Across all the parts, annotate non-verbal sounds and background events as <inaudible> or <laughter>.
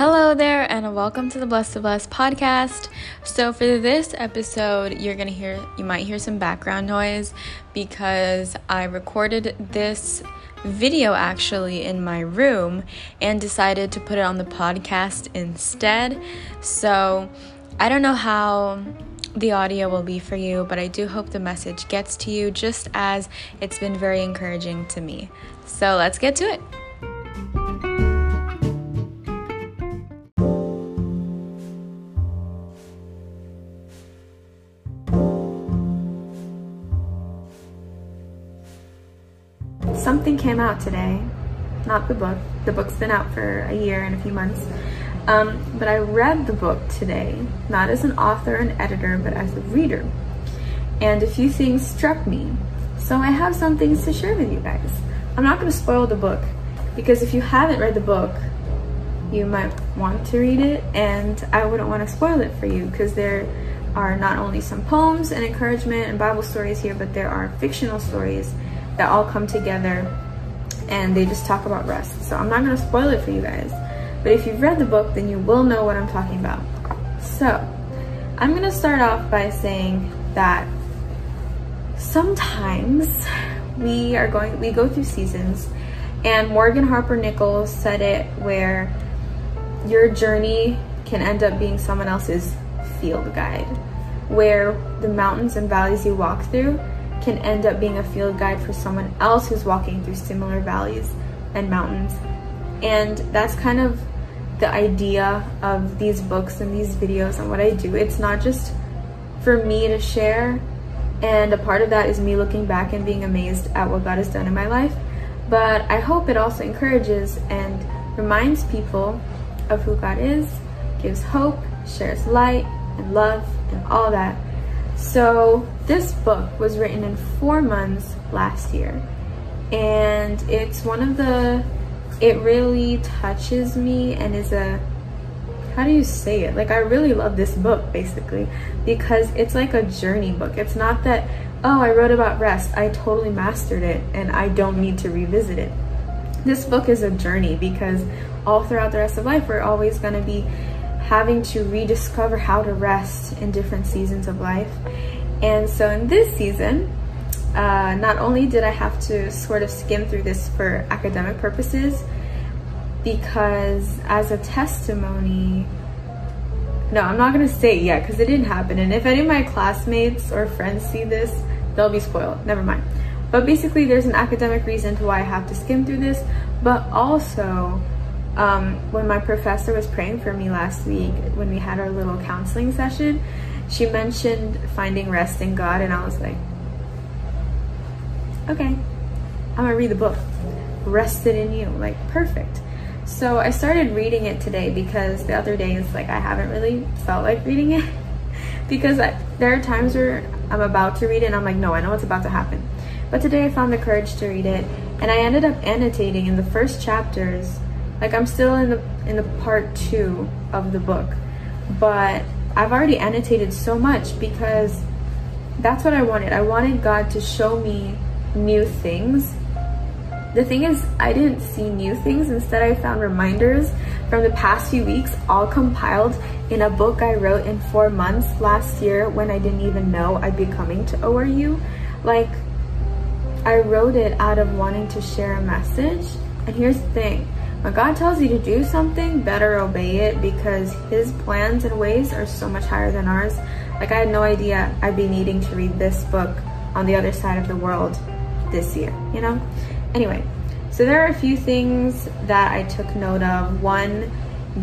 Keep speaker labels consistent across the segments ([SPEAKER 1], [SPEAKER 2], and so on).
[SPEAKER 1] Hello there, and welcome to the Blessed to Bless podcast. So, for this episode, you're gonna hear, you might hear some background noise because I recorded this video actually in my room and decided to put it on the podcast instead. So, I don't know how the audio will be for you, but I do hope the message gets to you just as it's been very encouraging to me. So, let's get to it. Something came out today. Not the book. The book's been out for a year and a few months. Um, but I read the book today, not as an author and editor, but as a reader. And a few things struck me. So I have some things to share with you guys. I'm not going to spoil the book because if you haven't read the book, you might want to read it and I wouldn't want to spoil it for you because there are not only some poems and encouragement and Bible stories here, but there are fictional stories that all come together and they just talk about rest. So I'm not going to spoil it for you guys. But if you've read the book, then you will know what I'm talking about. So I'm going to start off by saying that sometimes we are going, we go through seasons and Morgan Harper Nichols said it where your journey can end up being someone else's field guide, where the mountains and valleys you walk through can end up being a field guide for someone else who's walking through similar valleys and mountains. And that's kind of the idea of these books and these videos and what I do. It's not just for me to share, and a part of that is me looking back and being amazed at what God has done in my life. But I hope it also encourages and reminds people of who God is, gives hope, shares light and love and all that. So this book was written in four months last year. And it's one of the, it really touches me and is a, how do you say it? Like I really love this book basically because it's like a journey book. It's not that, oh, I wrote about rest. I totally mastered it and I don't need to revisit it. This book is a journey because all throughout the rest of life, we're always going to be having to rediscover how to rest in different seasons of life. And so in this season, uh, not only did I have to sort of skim through this for academic purposes, because as a testimony, no, I'm not gonna say it yet because it didn't happen. And if any of my classmates or friends see this, they'll be spoiled. Never mind. But basically, there's an academic reason to why I have to skim through this, but also um, when my professor was praying for me last week, when we had our little counseling session, she mentioned finding rest in God, and I was like, okay, I'm gonna read the book, Rested in You, like perfect. So I started reading it today because the other days, like, I haven't really felt like reading it <laughs> because I, there are times where I'm about to read it and I'm like, no, I know what's about to happen. But today I found the courage to read it, and I ended up annotating in the first chapters like I'm still in the in the part two of the book, but I've already annotated so much because that's what I wanted. I wanted God to show me new things. The thing is, I didn't see new things. Instead, I found reminders from the past few weeks, all compiled in a book I wrote in four months last year when I didn't even know I'd be coming to ORU. Like, I wrote it out of wanting to share a message. And here's the thing when God tells you to do something, better obey it because his plans and ways are so much higher than ours. Like I had no idea I'd be needing to read this book on the other side of the world this year, you know? Anyway, so there are a few things that I took note of. One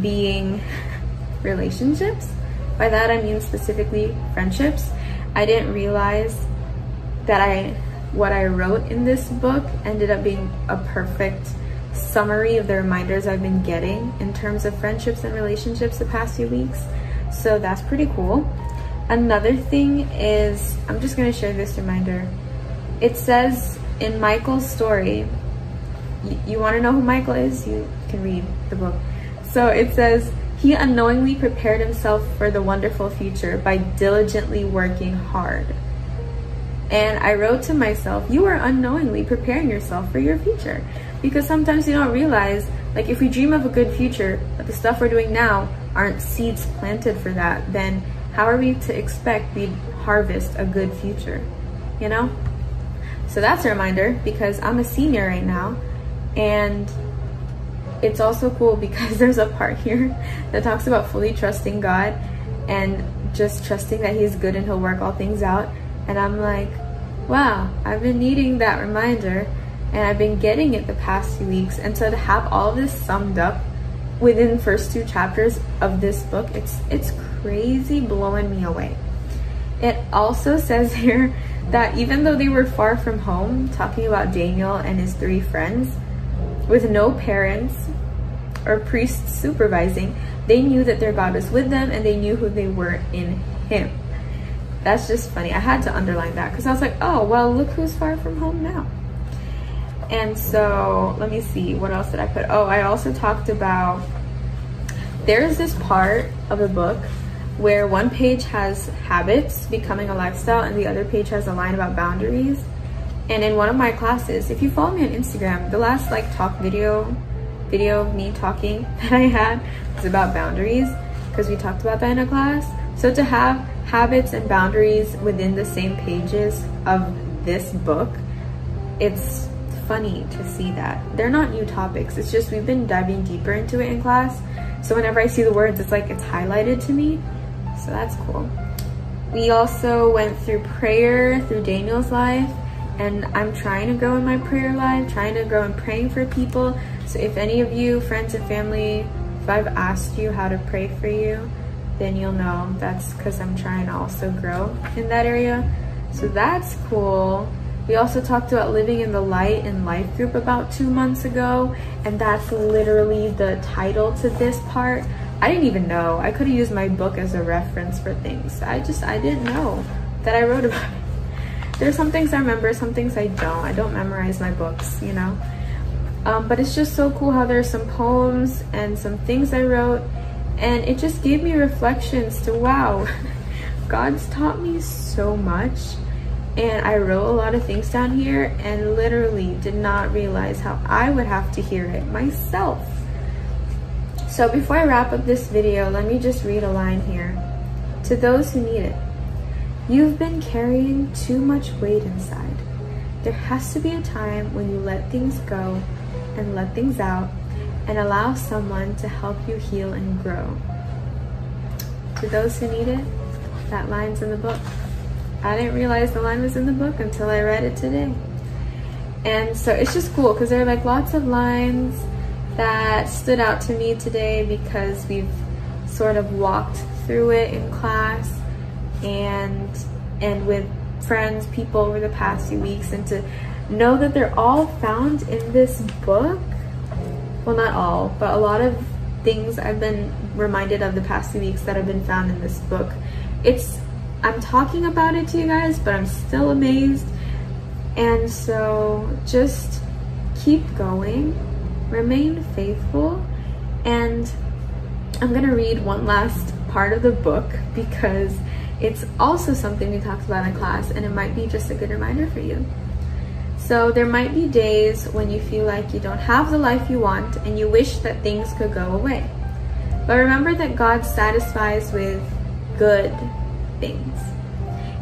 [SPEAKER 1] being <laughs> relationships. By that I mean specifically friendships. I didn't realize that I what I wrote in this book ended up being a perfect summary of the reminders I've been getting in terms of friendships and relationships the past few weeks. So that's pretty cool. Another thing is, I'm just gonna share this reminder. It says in Michael's story, you wanna know who Michael is? You can read the book. So it says, he unknowingly prepared himself for the wonderful future by diligently working hard. And I wrote to myself, you are unknowingly preparing yourself for your future because sometimes you don't realize Like if we dream of a good future, but the stuff we're doing now aren't seeds planted for that, then how are we to expect we'd harvest a good future? You know? So that's a reminder because I'm a senior right now and it's also cool because <laughs> there's a part here that talks about fully trusting God and just trusting that he's good and he'll work all things out. And I'm like, wow, I've been needing that reminder and I've been getting it the past few weeks. And so to have all this summed up within the first two chapters of this book, it's it's crazy blowing me away. It also <laughs> says here that even though they were far from home, talking about Daniel and his three friends, with no parents or priests supervising, they knew that their God was with them and they knew who they were in him. That's just funny. I had to underline that because I was like, oh, well, look who's far from home now. And so let me see, what else did I put? Oh, I also talked about, there's this part of the book where one page has habits, becoming a lifestyle, and the other page has a line about boundaries. And in one of my classes, if you follow me on Instagram, the last like talk video, video of me talking <laughs> that I had was about boundaries because we talked about that in a class. So to have habits and boundaries within the same pages of this book, it's funny to see that. They're not new topics. It's just we've been diving deeper into it in class. So whenever I see the words, it's like it's highlighted to me. So that's cool. We also went through prayer through Daniel's life and I'm trying to grow in my prayer life, trying to grow in praying for people. So if any of you, friends and family, if I've asked you how to pray for you, then you'll know that's because I'm trying to also grow in that area. So that's cool. We also talked about living in the light in life group about two months ago, and that's literally the title to this part. I didn't even know. I could have used my book as a reference for things. I just, I didn't know that I wrote <laughs> about it. There's some things I remember, some things I don't. I don't memorize my books, you know? Um, but it's just so cool how there's some poems and some things I wrote, and it just gave me reflections to, wow, <laughs> God's taught me so much and I wrote a lot of things down here and literally did not realize how I would have to hear it myself. So before I wrap up this video, let me just read a line here. To those who need it, you've been carrying too much weight inside. There has to be a time when you let things go and let things out and allow someone to help you heal and grow. To those who need it, that line's in the book. I didn't realize the line was in the book until I read it today. And so it's just cool because there are like lots of lines that stood out to me today because we've sort of walked through it in class and and with friends, people over the past few weeks and to know that they're all found in this book. Well, not all, but a lot of things I've been reminded of the past few weeks that have been found in this book. It's I'm talking about it to you guys, but I'm still amazed. And so just keep going, remain faithful, and I'm gonna read one last part of the book because it's also something we talked about in class and it might be just a good reminder for you. So there might be days when you feel like you don't have the life you want and you wish that things could go away. But remember that God satisfies with good things.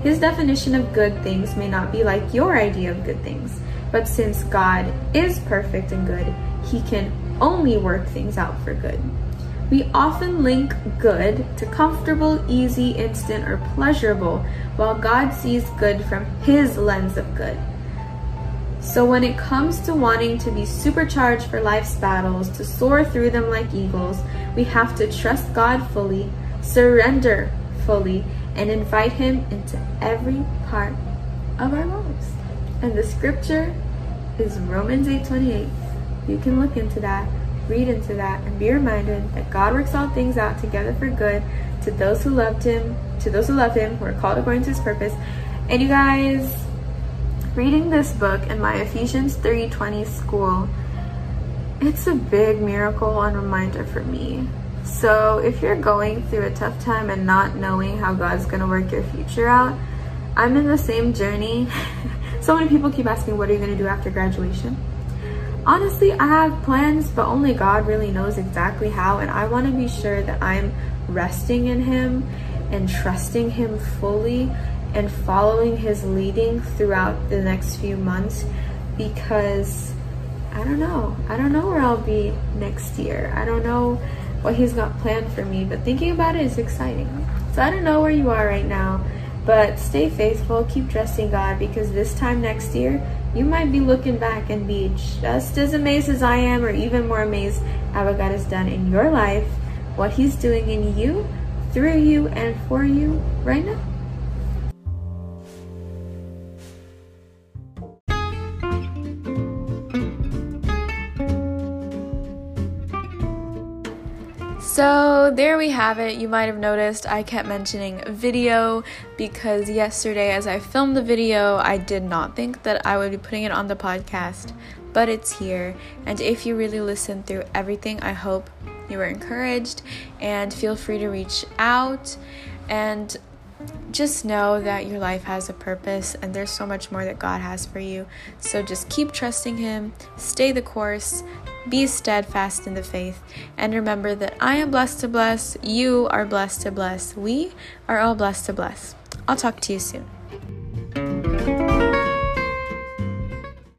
[SPEAKER 1] His definition of good things may not be like your idea of good things, but since God is perfect and good, he can only work things out for good. We often link good to comfortable, easy, instant, or pleasurable, while God sees good from his lens of good. So when it comes to wanting to be supercharged for life's battles, to soar through them like eagles, we have to trust God fully, surrender fully, and invite him into every part of our lives. And the scripture is Romans 8:28. You can look into that, read into that, and be reminded that God works all things out together for good to those who loved him, to those who love him, who are called according to his purpose. And you guys, reading this book in my Ephesians 3:20 school, it's a big miracle and reminder for me so if you're going through a tough time and not knowing how God's gonna work your future out, I'm in the same journey. <laughs> so many people keep asking, what are you gonna do after graduation? honestly, I have plans, but only God really knows exactly how. And I want to be sure that I'm resting in Him and trusting Him fully and following His leading throughout the next few months because I don't know. I don't know where I'll be next year. I don't know what He's got planned for me, but thinking about it is exciting. So I don't know where you are right now, but stay faithful, keep trusting God because this time next year, you might be looking back and be just as amazed as I am, or even more amazed at what God has done in your life, what He's doing in you, through you, and for you right now. So there we have it. You might have noticed I kept mentioning video because yesterday, as I filmed the video, I did not think that I would be putting it on the podcast, but it's here. And if you really listened through everything, I hope you were encouraged and feel free to reach out and just know that your life has a purpose and there's so much more that God has for you. So just keep trusting Him, stay the course, be steadfast in the faith, and remember that I am blessed to bless, you are blessed to bless, we are all blessed to bless. I'll talk to you soon.